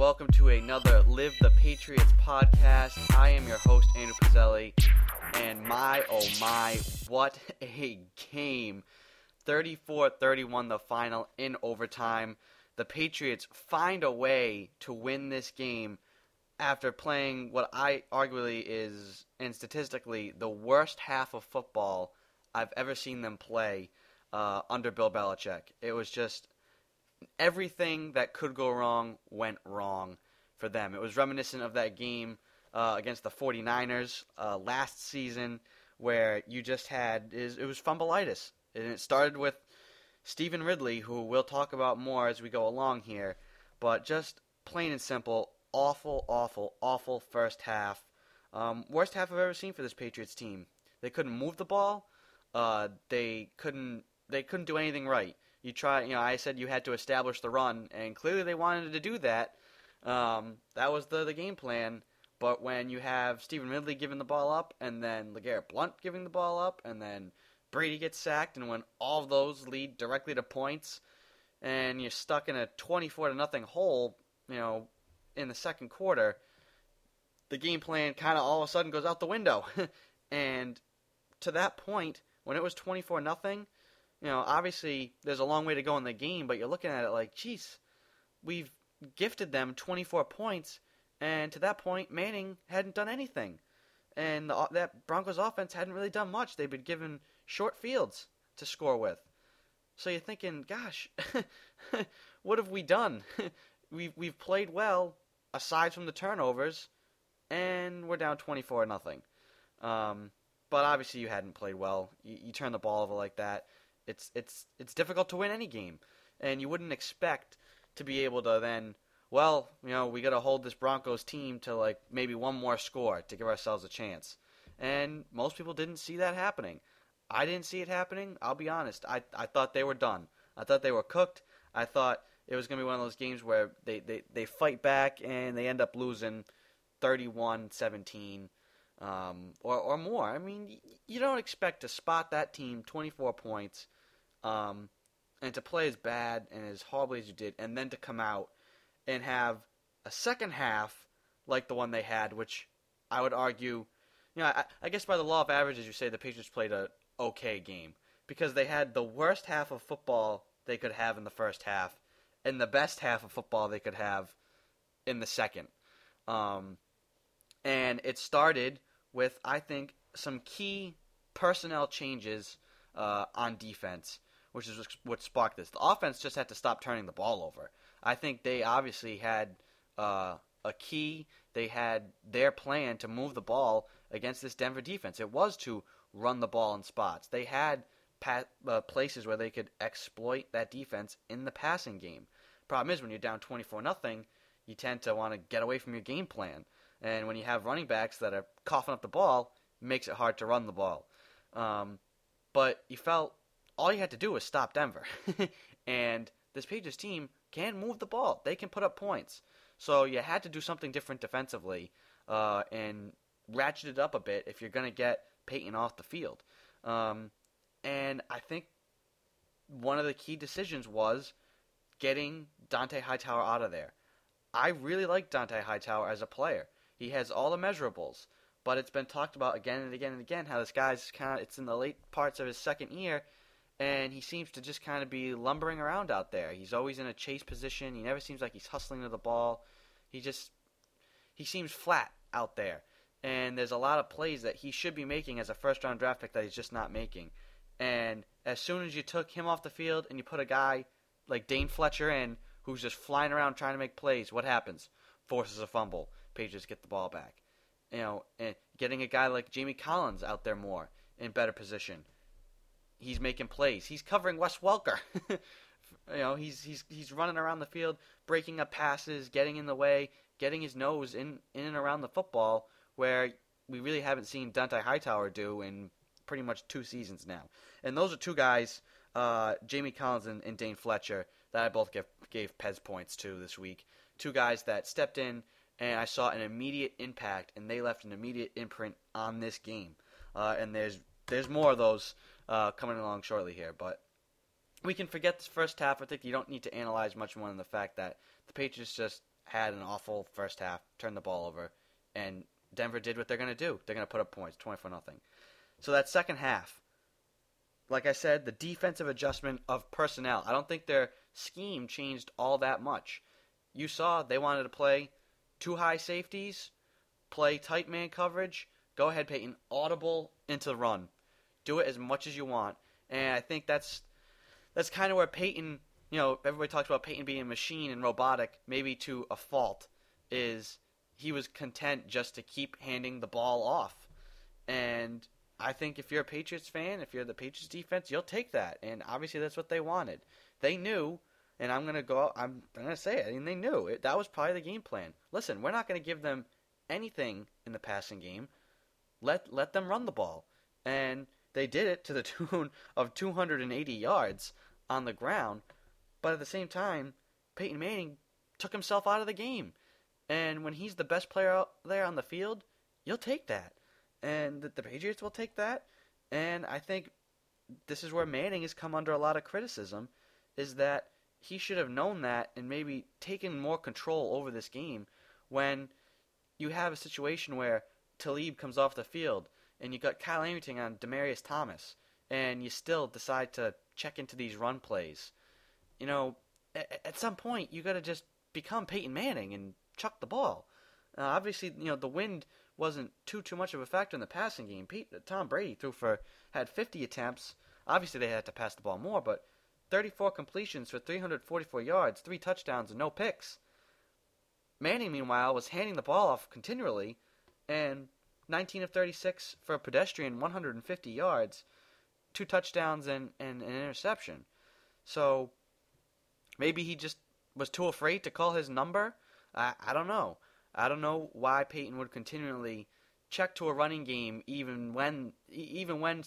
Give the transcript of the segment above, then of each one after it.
welcome to another Live the Patriots podcast. I am your host, Andrew Pizzelli, and my oh my, what a game! 34 31 the final in overtime. The Patriots find a way to win this game after playing what I arguably is, and statistically, the worst half of football I've ever seen them play uh, under Bill Belichick. It was just everything that could go wrong went wrong for them. It was reminiscent of that game uh, against the 49ers uh, last season where you just had is it was fumbleitis. And it started with Stevan Ridley, who we'll talk about more as we go along here, but just plain and simple, awful, awful, awful first half. Um, worst half I've ever seen for this Patriots team. They couldn't move the ball. Uh, they couldn't. They couldn't do anything right you try. You know, I said you had to establish the run, and clearly they wanted to do that. Um, that was the the game plan. But when you have Stevan Ridley giving the ball up, and then LeGarrette Blunt giving the ball up, and then Brady gets sacked, and when all of those lead directly to points, and you're stuck in a 24 to nothing hole, you know, in the second quarter, the game plan kind of all of a sudden goes out the window. and to that point, when it was 24 nothing, you know, obviously there's a long way to go in the game, but you're looking at it like, geez, we've gifted them 24 points, and to that point, Manning hadn't done anything, and the, that Broncos offense hadn't really done much. They've been given short fields to score with. So you're thinking, gosh, what have we done? we've we've played well aside from the turnovers, and we're down 24 nothing. Um, but obviously you hadn't played well. You, you turn the ball over like that it's it's it's difficult to win any game, and you wouldn't expect to be able to then. Well, you know, we got to hold this Broncos team to like maybe one more score to give ourselves a chance. And most people didn't see that happening. I didn't see it happening. I'll be honest. I I thought they were done. I thought they were cooked. I thought it was going to be one of those games where they, they, they fight back and they end up losing 31 17 um, or, or more. I mean, you don't expect to spot that team 24 points um, and to play as bad and as horribly as you did, and then to come out and have a second half like the one they had, which I would argue, you know, I, I guess by the law of averages, you say the Patriots played a okay game because they had the worst half of football they could have in the first half and the best half of football they could have in the second. Um, and it started with, I think, some key personnel changes uh, on defense which is what sparked this. The offense just had to stop turning the ball over. I think they obviously had uh, a key. They had their plan to move the ball against this Denver defense. It was to run the ball in spots. They had pat, uh, places where they could exploit that defense in the passing game. Problem is, when you're down 24 nothing, you tend to want to get away from your game plan. And when you have running backs that are coughing up the ball, makes it hard to run the ball. Um, but you felt all you had to do was stop Denver. and this Patriots team can move the ball. They can put up points. So you had to do something different defensively uh, and ratchet it up a bit if you're going to get Peyton off the field. Um, and I think one of the key decisions was getting Dont'a Hightower out of there. I really like Dont'a Hightower as a player. He has all the measurables, but it's been talked about again and again and again how this guy's kind of it's in the late parts of his second year and he seems to just kind of be lumbering around out there. He's always in a chase position. He never seems like he's hustling to the ball. He just he seems flat out there. And there's a lot of plays that he should be making as a first round draft pick that he's just not making. And as soon as you took him off the field and you put a guy like Dane Fletcher in who's just flying around trying to make plays, what happens? Forces a fumble. Patriots get the ball back. You know, and getting a guy like Jamie Collins out there more in better position he's making plays. He's covering Wes Welker. you know, he's he's he's running around the field, breaking up passes, getting in the way, getting his nose in in and around the football, where we really haven't seen Dont'a Hightower do in pretty much two seasons now. And those are two guys, uh, Jamie Collins and, and, Dane Fletcher, that I both gave gave Pez points to this week. Two guys that stepped in and I saw an immediate impact, and they left an immediate imprint on this game. Uh, and there's there's more of those uh, coming along shortly here. But we can forget this first half. I think you don't need to analyze much more than the fact that the Patriots just had an awful first half, turned the ball over, and Denver did what they're going to do. They're going to put up points, 24 nothing. So that second half, like I said, the defensive adjustment of personnel. I don't think their scheme changed all that much. You saw they wanted to play two high safeties, play tight man coverage. Go ahead, Peyton. Audible into the run. Do it as much as you want. And I think that's that's kind of where Peyton, you know, everybody talks about Peyton being a machine and robotic, maybe to a fault, is he was content just to keep handing the ball off. And I think if you're a Patriots fan, if you're the Patriots defense, you'll take that. And obviously that's what they wanted. They knew, and I'm gonna go. I'm, I'm gonna say it. Mean, they knew it, that was probably the game plan. Listen, we're not gonna give them anything in the passing game. Let let them run the ball, and they did it to the tune of 280 yards on the ground. But at the same time, Peyton Manning took himself out of the game. And when he's the best player out there on the field, you'll take that. And the, the Patriots will take that. And I think this is where Manning has come under a lot of criticism is that he should have known that and maybe taken more control over this game when you have a situation where Talib comes off the field and you got Kyle Arrington on Demaryius Thomas, and you still decide to check into these run plays. You know, at, at some point you got to just become Peyton Manning and chuck the ball. Uh, obviously, you know the wind wasn't too too much of a factor in the passing game. Pete, Tom Brady threw for had 50 attempts. Obviously, they had to pass the ball more, but 34 completions for 344 yards, three touchdowns, and no picks. Manning, meanwhile, was handing the ball off continually, and 19 of 36 for a pedestrian, 150 yards, two touchdowns and, and an interception. So maybe he just was too afraid to call his number. I, I don't know. I don't know why Peyton would continually check to a running game even when even when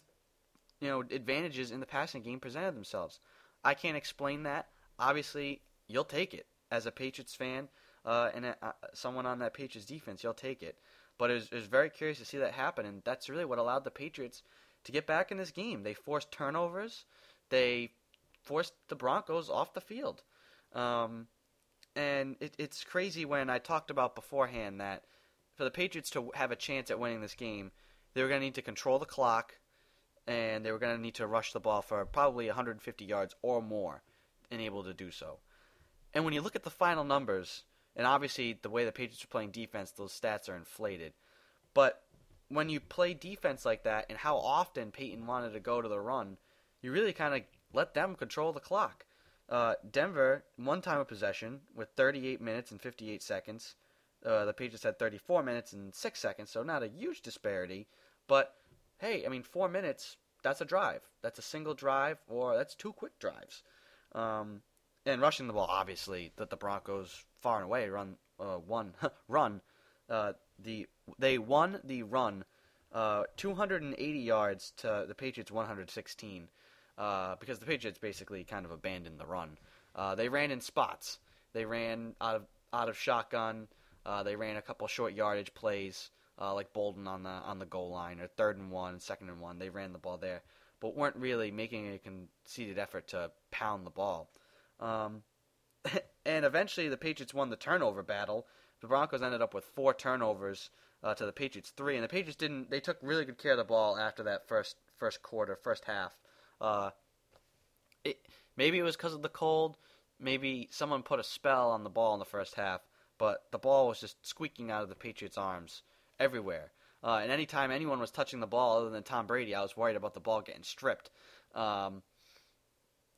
you know advantages in the passing game presented themselves. I can't explain that. Obviously, you'll take it as a Patriots fan uh, and a, uh, someone on that Patriots defense. You'll take it. But it was, it was very curious to see that happen, and that's really what allowed the Patriots to get back in this game. They forced turnovers. They forced the Broncos off the field. Um, and it, it's crazy when I talked about beforehand that for the Patriots to have a chance at winning this game, they were going to need to control the clock, and they were going to need to rush the ball for probably 150 yards or more, and able to do so. And when you look at the final numbers, and obviously, the way the Patriots are playing defense, those stats are inflated. But when you play defense like that, and how often Peyton wanted to go to the run, you really kind of let them control the clock. Uh, Denver, won time of possession with 38 minutes and 58 seconds. Uh, the Patriots had 34 minutes and 6 seconds, so not a huge disparity. But hey, I mean, four minutes, that's a drive. That's a single drive, or that's two quick drives. Um, and rushing the ball, obviously, that the Broncos far and away run uh, one run. Uh, the they won the run, uh, 280 yards to the Patriots 116, uh, because the Patriots basically kind of abandoned the run. Uh, they ran in spots. They ran out of out of shotgun. Uh, they ran a couple short yardage plays, like Bolden on the on the goal line, or third and one, second and one. They ran the ball there, but weren't really making a conceded effort to pound the ball. Um, and eventually the Patriots won the turnover battle. The Broncos ended up with four turnovers uh, to the Patriots three, and the Patriots didn't. They took really good care of the ball after that first first quarter, first half. Uh, it, maybe it was because of the cold. Maybe someone put a spell on the ball in the first half, but the ball was just squeaking out of the Patriots' arms everywhere. Uh, and anytime anyone was touching the ball other than Tom Brady, I was worried about the ball getting stripped. Um,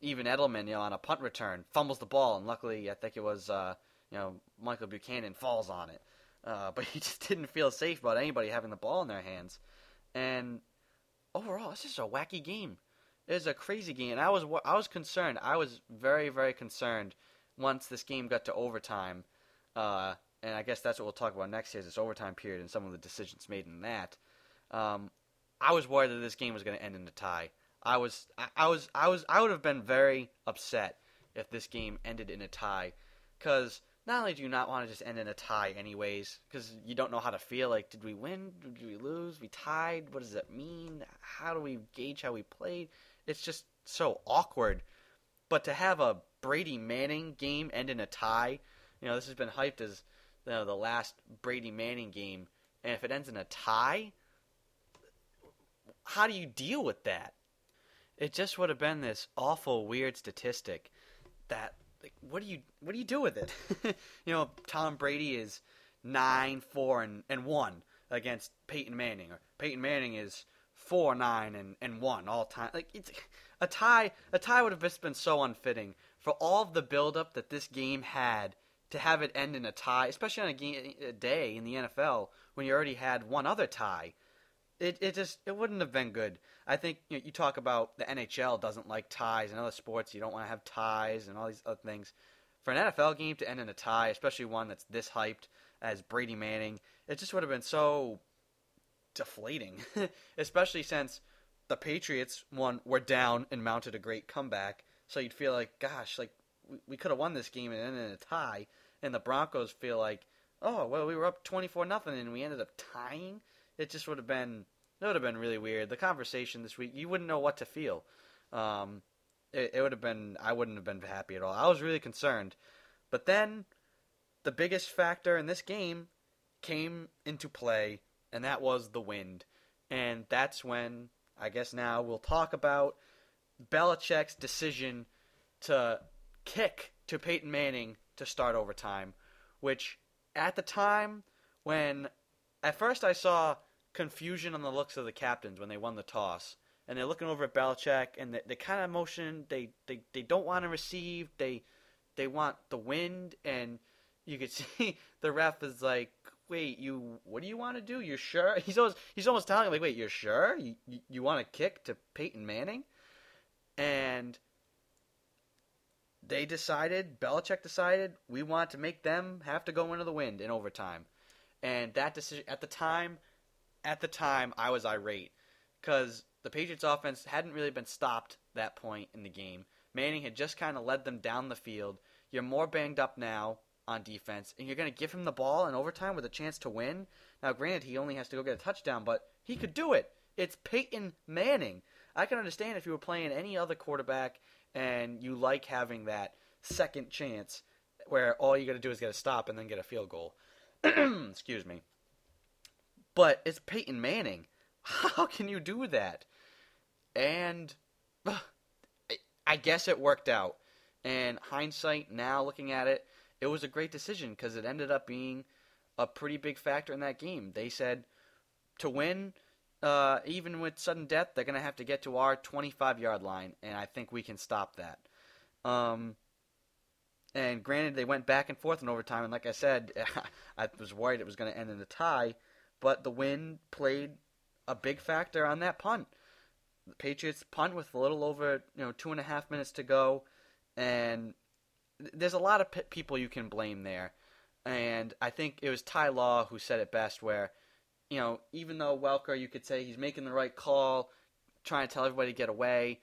even Edelman, you know, on a punt return, fumbles the ball, and luckily, I think it was, uh, you know, Michael Buchanan falls on it. Uh, but he just didn't feel safe about anybody having the ball in their hands. And overall, it's just a wacky game. It's a crazy game, and I was I was concerned. I was very very concerned once this game got to overtime. Uh, and I guess that's what we'll talk about next year is this overtime period and some of the decisions made in that. Um, I was worried that this game was going to end in a tie. I was I was I was I would have been very upset if this game ended in a tie, because not only do you not want to just end in a tie anyways, because you don't know how to feel. Like, did we win? Did we lose? We tied. What does that mean? How do we gauge how we played? It's just so awkward. But to have a Brady Manning game end in a tie You know, this has been hyped as you know, the last Brady Manning game, and if it ends in a tie, how do you deal with that? It just would have been this awful, weird statistic that like, what do you what do you do with it? you know, Tom Brady is nine, four, and, and one against Peyton Manning, or Peyton Manning is four, nine, and, and one all time. Like it's a tie. A tie would have just been so unfitting for all of the buildup that this game had to have it end in a tie, especially on a, game, a day in the NFL when you already had one other tie. It it just it wouldn't have been good. I think you, know, you talk about the NHL doesn't like ties and other sports you don't want to have ties and all these other things. For an NFL game to end in a tie, especially one that's this hyped as Brady Manning, it just would have been so deflating, especially since the Patriots one were down and mounted a great comeback. So you'd feel like, gosh, like we, we could have won this game and ended in a tie, and the Broncos feel like, oh well, we were up twenty four nothing and we ended up tying. It just would have been it would have been really weird. The conversation this week, you wouldn't know what to feel. Um, it, it would have been I wouldn't have been happy at all. I was really concerned, but then the biggest factor in this game came into play, and that was the wind. And that's when I guess now we'll talk about Belichick's decision to kick to Peyton Manning to start overtime, which at the time when at first I saw confusion on the looks of the captains when they won the toss. And they're looking over at Belichick and they, they kind of motion they, they, they don't want to receive, they they want the wind and you could see the ref is like, "Wait, you what do you want to do? You're sure?" He's almost he's almost telling him like, "Wait, you're sure? You you, you want to kick to Peyton Manning?" And they decided, Belichick decided, we want to make them have to go into the wind in overtime. And that decision at the time, at the time, I was irate because the Patriots' offense hadn't really been stopped that point in the game. Manning had just kind of led them down the field. You're more banged up now on defense, and you're going to give him the ball in overtime with a chance to win. Now, granted, he only has to go get a touchdown, but he could do it. It's Peyton Manning. I can understand if you were playing any other quarterback and you like having that second chance where all you got to do is get a stop and then get a field goal. Excuse me. But it's Peyton Manning. How can you do that? And I guess it worked out. And hindsight, now looking at it, it was a great decision because it ended up being a pretty big factor in that game. They said to win, uh, even with sudden death, they're going to have to get to our 25 yard line, and I think we can stop that. Um, and granted, they went back and forth in overtime, and like I said, I was worried it was going to end in a tie, but the wind played a big factor on that punt. The Patriots punt with a little over you know two and a half minutes to go, and there's a lot of p- people you can blame there. And I think it was Ty Law who said it best, where you know, even though Welker, you could say he's making the right call, trying to tell everybody to get away,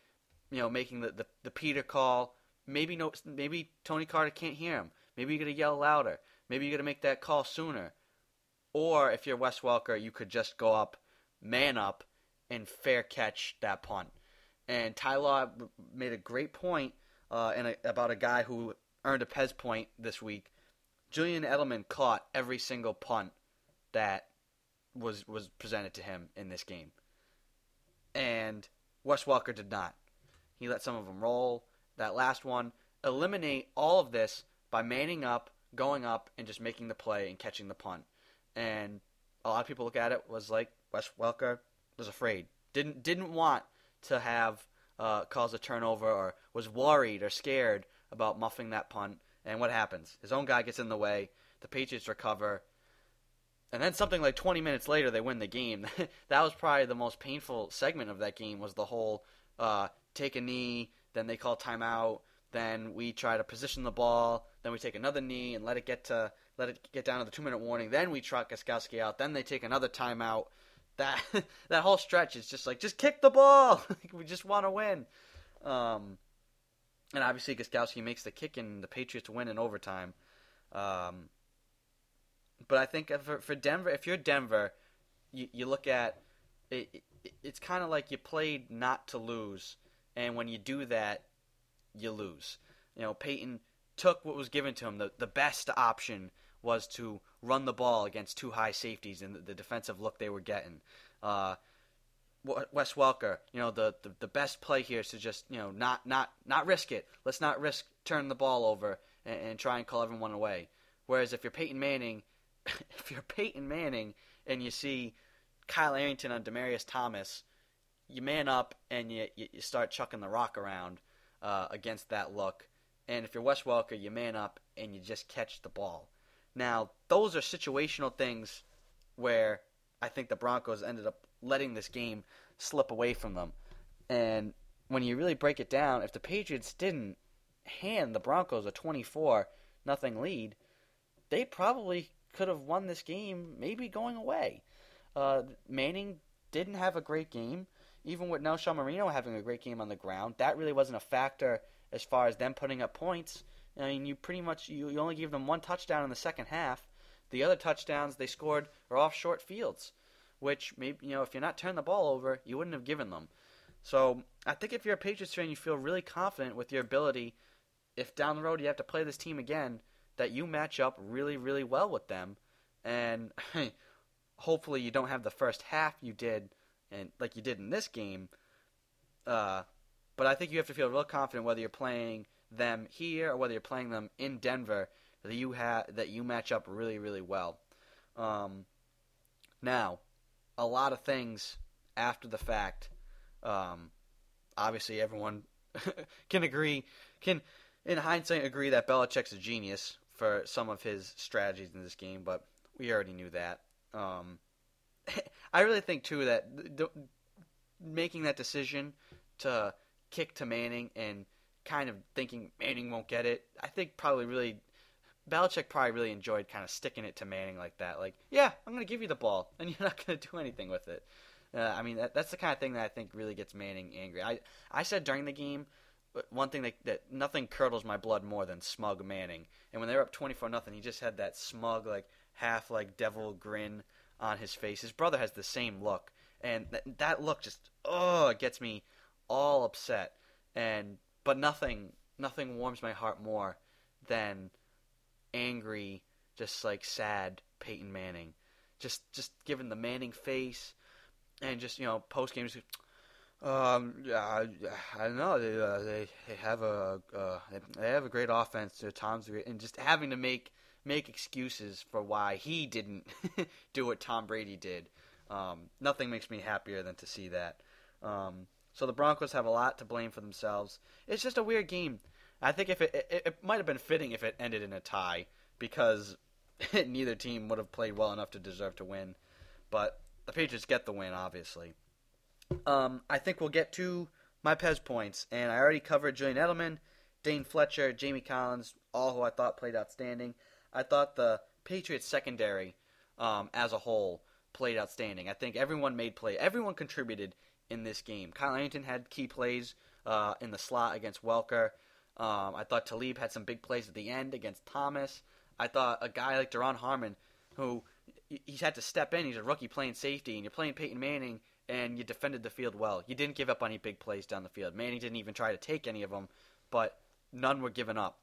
you know, making the, the, the Peter call. Maybe no, maybe Tony Carter can't hear him. Maybe you got to yell louder. Maybe you got to make that call sooner. Or if you're Wes Welker, you could just go up, man up, and fair catch that punt. And Ty Law made a great point uh, about a guy who earned a Pez point this week. Julian Edelman caught every single punt that was was presented to him in this game, and Wes Welker did not. He let some of them roll. That last one eliminate all of this by manning up, going up, and just making the play and catching the punt. And a lot of people look at it was like Wes Welker was afraid, didn't didn't want to have uh, cause a turnover or was worried or scared about muffing that punt. And what happens? His own guy gets in the way. The Patriots recover and then something like 20 minutes later they win the game that was probably the most painful segment of that game was the whole uh, take a knee then they call timeout then we try to position the ball then we take another knee and let it get to let it get down to the two minute warning. Then we trot Gostkowski out. Then they take another timeout. That that whole stretch is just like just kick the ball. We just want to win. Um, and obviously Gostkowski makes the kick and the Patriots win in overtime. Um, but I think for, for Denver, if you're Denver, you, you look at it, it it's kind of like you played not to lose, and when you do that, you lose. You know, Peyton took what was given to him. The the best option was to run the ball against two high safeties and the, defensive look they were getting. Uh, Wes Welker, you know, the, the, the best play here is to just, you know, not not not risk it. Let's not risk turning the ball over and, and try and call everyone away. Whereas if you're Peyton Manning, if you're Peyton Manning and you see Kyle Arrington on Demaryius Thomas, you man up and you you start chucking the rock around uh, against that look. And if you're Wes Welker, you man up and you just catch the ball. Now, those are situational things where I think the Broncos ended up letting this game slip away from them. And when you really break it down, if the Patriots didn't hand the Broncos a 24 nothing lead, they probably could have won this game, maybe going away. Uh, Manning didn't have a great game, even with Knowshon Moreno having a great game on the ground. That really wasn't a factor as far as them putting up points. I mean, you pretty much you, you only gave them one touchdown in the second half. The other touchdowns they scored are off short fields which maybe you know if you're not turning the ball over, you wouldn't have given them. So I think if you're a Patriots fan, you feel really confident with your ability. If down the road you have to play this team again, that you match up really, really well with them, and hopefully you don't have the first half you did and like you did in this game. Uh, but I think you have to feel real confident whether you're playing them here or whether you're playing them in Denver that you have that you match up really, really well. Um, now, a lot of things after the fact. Um, obviously, everyone can agree, can in hindsight agree that Belichick's a genius for some of his strategies in this game, but we already knew that. Um, I really think too that making that decision to kick to Manning and kind of thinking Manning won't get it, I think probably really Belichick probably really enjoyed kind of sticking it to Manning like that. Like, yeah, I'm going to give you the ball, and you're not going to do anything with it. Uh, I mean, that, that's the kind of thing that I think really gets Manning angry. I I said during the game, one thing that, that nothing curdles my blood more than smug Manning. And when they were up 24 nothing, he just had that smug, like half like devil grin on his face. His brother has the same look, and that that look just oh gets me all upset. And but nothing nothing warms my heart more than angry, just like sad Peyton Manning, just just giving the Manning face, and just you know post game. Um, yeah, I don't know. They uh, they, they have a uh, they have a great offense. Tom's great, and just having to make make excuses for why he didn't do what Tom Brady did. Um, nothing makes me happier than to see that. Um, so the Broncos have a lot to blame for themselves. It's just a weird game. I think if it, it, it might have been fitting if it ended in a tie because neither team would have played well enough to deserve to win. But the Patriots get the win, obviously. Um, I think we'll get to my Pez points, and I already covered Julian Edelman, Dane Fletcher, Jamie Collins, all who I thought played outstanding. I thought the Patriots secondary um, as a whole played outstanding. I think everyone made play. Everyone contributed in this game. Kyle Arrington had key plays uh, in the slot against Welker. Um, I thought Talib had some big plays at the end against Thomas. I thought a guy like Duron Harmon, who he's had to step in, he's a rookie playing safety, and you're playing Peyton Manning, and you defended the field well. You didn't give up any big plays down the field. Manning didn't even try to take any of them, but none were given up.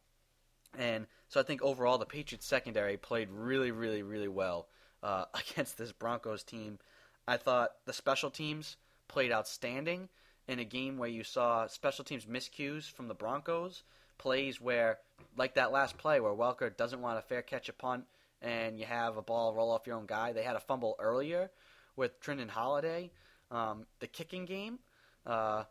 And so I think overall the Patriots secondary played really, really, really well uh, against this Broncos team. I thought the special teams played outstanding in a game where you saw special teams miscues from the Broncos, plays where, like that last play where Welker doesn't want a fair catch a punt and you have a ball roll off your own guy. They had a fumble earlier with Trindon Holliday. Um, the kicking game, uh,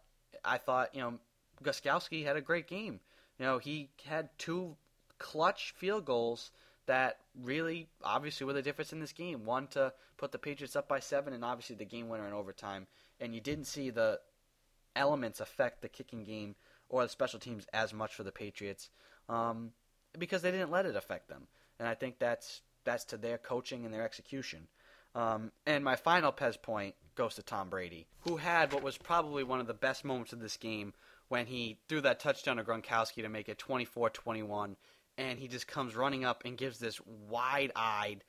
I thought, you know, Gostkowski had a great game. You know, he had two clutch field goals that really, obviously, were the difference in this game. One to put the Patriots up by seven, and obviously the game winner in overtime. And you didn't see the elements affect the kicking game or the special teams as much for the Patriots um, because they didn't let it affect them. And I think that's that's to their coaching and their execution. Um, and my final Pez point goes to Tom Brady, who had what was probably one of the best moments of this game when he threw that touchdown to Gronkowski to make it 24-21, and he just comes running up and gives this wide-eyed,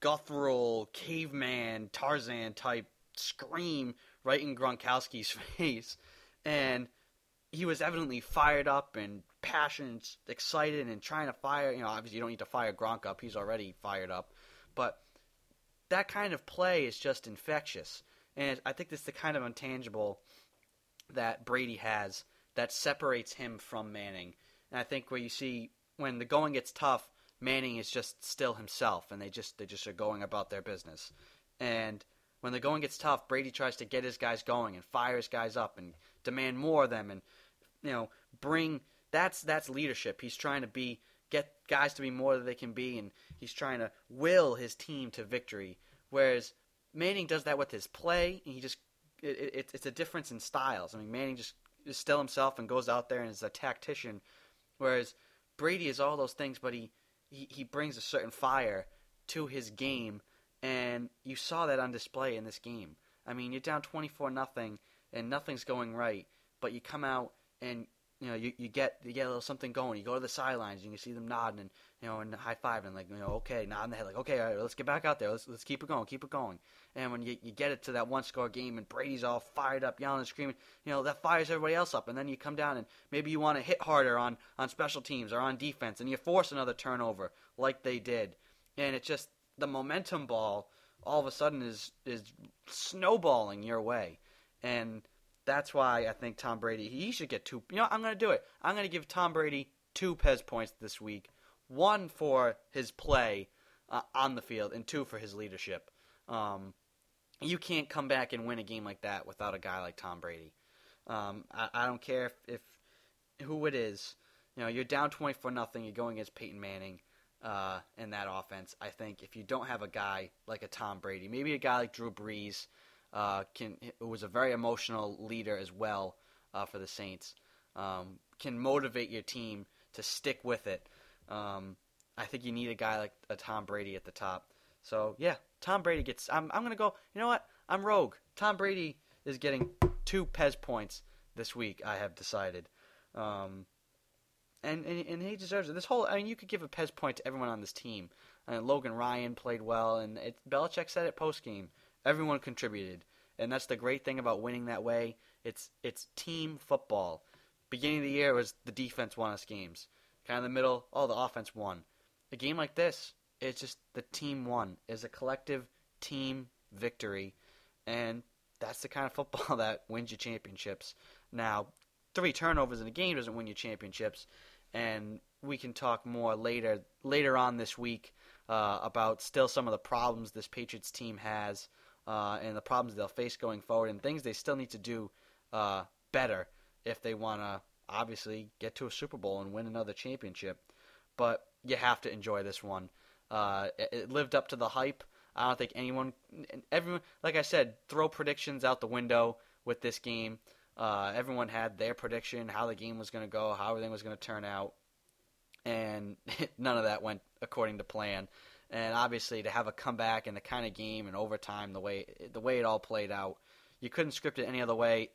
guttural, caveman, Tarzan type scream right in Gronkowski's face, and he was evidently fired up and passionate, excited, and trying to fire. You know, obviously you don't need to fire Gronk up; he's already fired up. But that kind of play is just infectious, and I think this the kind of intangible that Brady has that separates him from Manning. And I think where you see when the going gets tough, Manning is just still himself, and they just they just are going about their business. And when the going gets tough, Brady tries to get his guys going and fire his guys up and demand more of them, and you know bring that's that's leadership. He's trying to be get guys to be more than they can be, and he's trying to will his team to victory. Whereas Manning does that with his play, and he just it, it, it's a difference in styles. I mean, Manning just is still himself and goes out there and is a tactician, whereas Brady is all those things, but he, he, he brings a certain fire to his game, and you saw that on display in this game. I mean, you're down 24 nothing, and nothing's going right, but you come out and you know, you, you get you get a little something going. You go to the sidelines and you see them nodding and you know and high five and like you know okay nodding the head like okay all right let's get back out there let's let's keep it going keep it going. And when you you get it to that one score game and Brady's all fired up yelling and screaming, you know that fires everybody else up. And then you come down and maybe you want to hit harder on on special teams or on defense and you force another turnover like they did. And it's just the momentum ball all of a sudden is is snowballing your way and that's why I think Tom Brady he should get two. You know, I'm going to do it. I'm going to give Tom Brady two Pez points this week. One for his play uh, on the field, and two for his leadership. Um, you can't come back and win a game like that without a guy like Tom Brady. Um, I, I, don't care if, if, who it is. You know, you're down 24 nothing. You're going against Peyton Manning uh, in that offense. I think if you don't have a guy like a Tom Brady, maybe a guy like Drew Brees uh, can who was a very emotional leader as well uh, for the Saints, um, can motivate your team to stick with it. Um, I think you need a guy like a Tom Brady at the top. So yeah, Tom Brady gets. I'm I'm gonna go. You know what? I'm rogue. Tom Brady is getting two Pez points this week. I have decided. Um, and, and and he deserves it. This whole I mean, you could give a Pez point to everyone on this team. Uh, Logan Ryan played well, and it, Belichick said it post game. Everyone contributed, and that's the great thing about winning that way. It's it's team football. Beginning of the year was the defense won us games. Kind of the middle, oh the offense won. A game like this, it's just the team won. Is a collective team victory, and that's the kind of football that wins you championships. Now, three turnovers in a game doesn't win you championships, and we can talk more later later on this week uh, about still some of the problems this Patriots team has uh, and the problems they'll face going forward and things they still need to do uh, better if they want to obviously get to a Super Bowl and win another championship. But you have to enjoy this one. Uh, it, lived up to the hype. I don't think anyone, everyone, like I said, throw predictions out the window with this game. Uh, everyone had their prediction, how the game was going to go, how everything was going to turn out, and none of that went according to plan and obviously to have a comeback and the kind of game and overtime, the way the way it all played out, you couldn't script it any other way.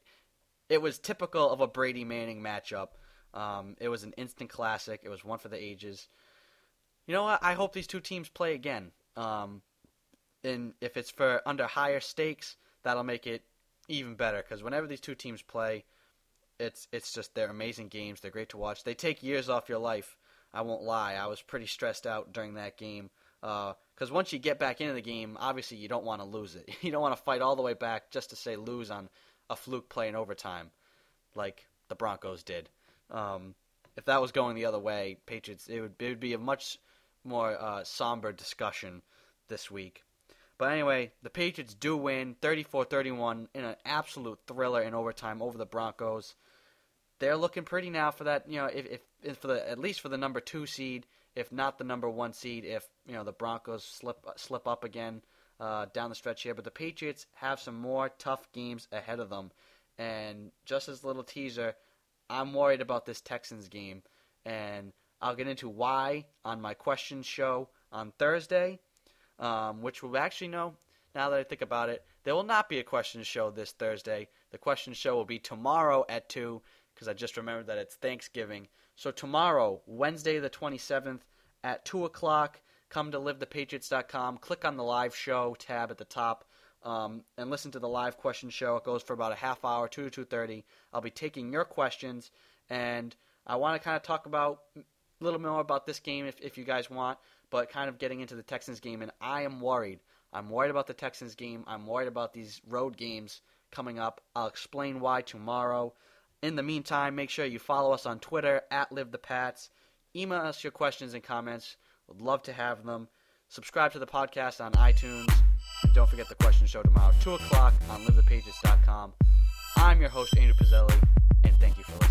It was typical of a Brady Manning matchup. Um, it was an instant classic. It was one for the ages. You know what? I hope these two teams play again. Um, and if it's for under higher stakes, that'll make it even better. Because whenever these two teams play, it's it's just they're amazing games. They're great to watch. They take years off your life. I won't lie. I was pretty stressed out during that game. Because uh, once you get back into the game, obviously you don't want to lose it. You don't want to fight all the way back just to say lose on a fluke play in overtime, like the Broncos did. Um, if that was going the other way, Patriots, it would it would be a much more uh, somber discussion this week. But anyway, the Patriots do win 34-31 in an absolute thriller in overtime over the Broncos. They're looking pretty now for that, you know, if, if, if for the at least for the number 2 seed if not the number one seed, if you know the Broncos slip slip up again uh, down the stretch here. But the Patriots have some more tough games ahead of them, and just as a little teaser, I'm worried about this Texans game, and I'll get into why on my question show on Thursday, um, which will actually know. Now that I think about it, there will not be a question show this Thursday. The question show will be tomorrow at two because I just remembered that it's Thanksgiving. So tomorrow, Wednesday the 27th at 2 o'clock, come to livethepatriots.com. Click on the live show tab at the top um, and listen to the live question show. It goes for about a half hour, 2 to 2.30. I'll be taking your questions, and I want to kind of talk about a little more about this game if, if you guys want, but kind of getting into the Texans game. And I am worried. I'm worried about the Texans game. I'm worried about these road games coming up. I'll explain why tomorrow. In the meantime, make sure you follow us on Twitter at Live the Pats. Email us your questions and comments. Would love to have them. Subscribe to the podcast on iTunes. And don't forget the question show tomorrow, 2 o'clock on livethepatriots.com. I'm your host, Andrew Pizzelli, and thank you for listening.